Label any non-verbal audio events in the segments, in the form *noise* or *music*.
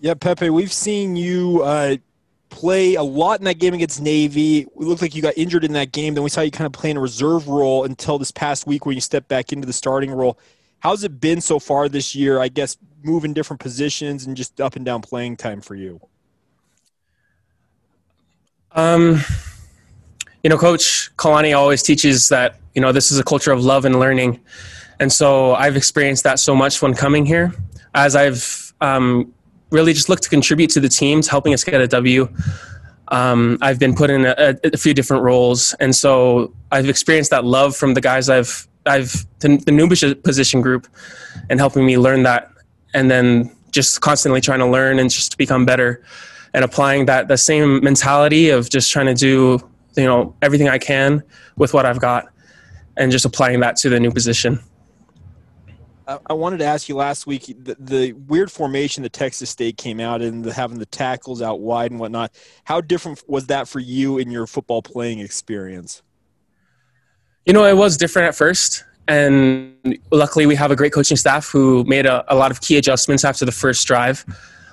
Yeah, Pepe, we've seen you uh, play a lot in that game against Navy. It looked like you got injured in that game. Then we saw you kind of play in a reserve role until this past week when you stepped back into the starting role. How's it been so far this year? I guess moving different positions and just up and down playing time for you. Um, you know, Coach Kalani always teaches that you know this is a culture of love and learning, and so I've experienced that so much when coming here, as I've um, really just look to contribute to the teams, helping us get a W. Um, I've been put in a, a, few different roles, and so I've experienced that love from the guys I've I've the, the new position group, and helping me learn that, and then just constantly trying to learn and just to become better, and applying that the same mentality of just trying to do you know everything I can with what I've got, and just applying that to the new position. I wanted to ask you last week the, the, weird formation that Texas State came out in, the, having the tackles out wide and whatnot. How different was that for you in your football playing experience? You know, it was different at first, and luckily we have a great coaching staff who made a, a lot of key adjustments after the first drive,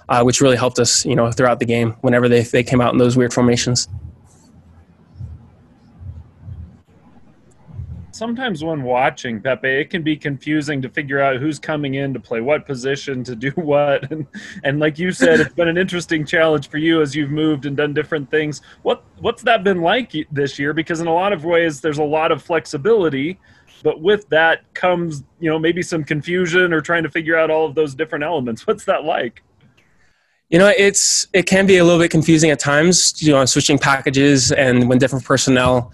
uh, which really helped us, you know, throughout the game whenever they they came out in those weird formations. Sometimes when watching Pepe, it can be confusing to figure out who's coming in to play what position to do *laughs* what, and and like you said, it's been an interesting challenge for you as you've moved and done different things. What what's that been like this year? Because in a lot of ways, there's a lot of flexibility, but with that comes you know maybe some confusion or trying to figure out all of those different elements. What's that like? You know, it's it can be a little bit confusing at times. You know, switching packages and when different personnel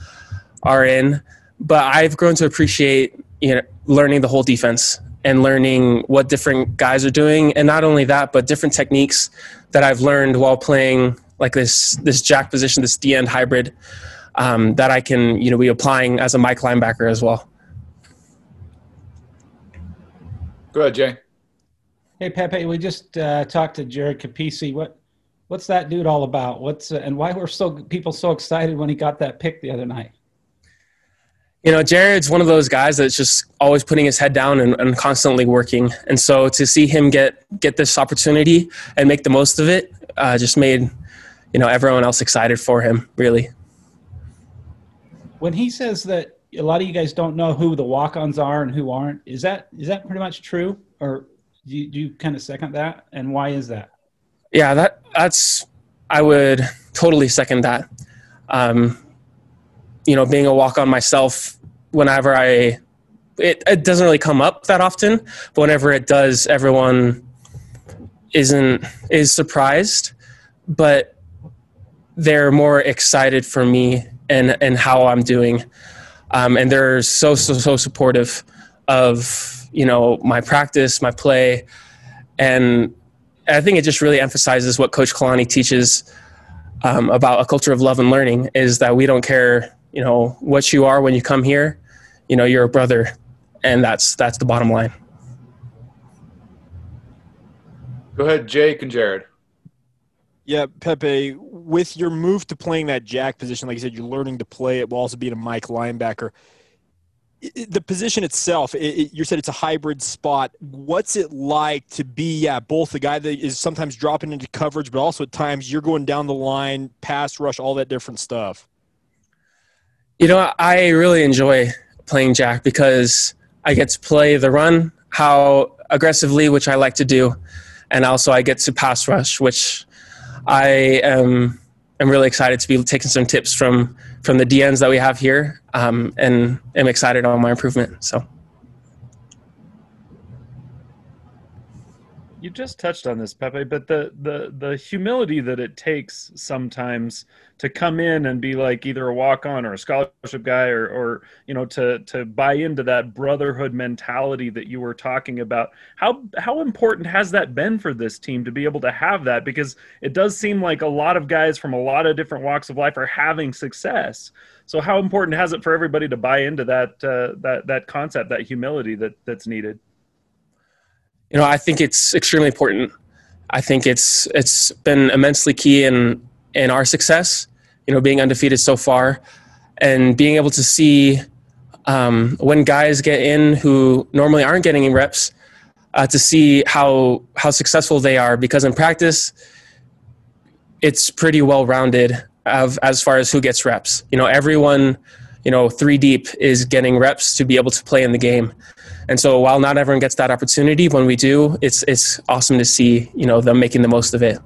are in but I've grown to appreciate you know learning the whole defense and learning what different guys are doing, and not only that, but different techniques that I've learned while playing like this this jack position, this D end hybrid um, that I can you know be applying as a Mike linebacker as well. Go ahead, Jay. Hey Pepe, we just uh, talked to Jared Kapisi. What what's that dude all about? What's uh, and why were so people so excited when he got that pick the other night? You know, Jared's one of those guys that's just always putting his head down and, and, constantly working. And so to see him get get this opportunity and make the most of it, uh, just made you know everyone else excited for him. Really. When he says that a lot of you guys don't know who the walk-ons are and who aren't, is that is that pretty much true, or do you, do you kind of second that? And why is that? Yeah, that that's I would totally second that. Um, you know, being a walk on myself, whenever I, it, it doesn't really come up that often, but whenever it does, everyone isn't, is surprised, but they're more excited for me and, and how I'm doing. Um, and they're so, so, so supportive of, you know, my practice, my play. And I think it just really emphasizes what Coach Kalani teaches um, about a culture of love and learning is that we don't care you know what you are when you come here you know you're a brother and that's that's the bottom line. Go ahead jake and jared. Yeah pepe with your move to playing that jack position like you said you're learning to play it while also being a mike linebacker. The position itself it, it, you said it's a hybrid spot. What's it like to be yeah both the guy that is sometimes dropping into coverage but also at times you're going down the line pass rush all that different stuff you know, I really enjoy playing Jack because I get to play the run how aggressively, which I like to do, and also I get to pass rush, which I am am really excited to be taking some tips from from the D ends that we have here, um, and am excited on my improvement. So. You just touched on this, Pepe, but the the the humility that it takes sometimes to come in and be like either a walk on or a scholarship guy or or you know to to buy into that brotherhood mentality that you were talking about. How how important has that been for this team to be able to have that? Because it does seem like a lot of guys from a lot of different walks of life are having success. So how important has it for everybody to buy into that uh, that that concept, that humility that that's needed? You know, I think it's extremely important. I think it's it's been immensely key in in our success. You know, being undefeated so far, and being able to see um, when guys get in who normally aren't getting reps, uh, to see how how successful they are because in practice it's pretty well rounded of, as far as who gets reps. You know, everyone, you know, three deep is getting reps to be able to play in the game. And so while not everyone gets that opportunity, when we do, it's it's awesome to see, you know, them making the most of it.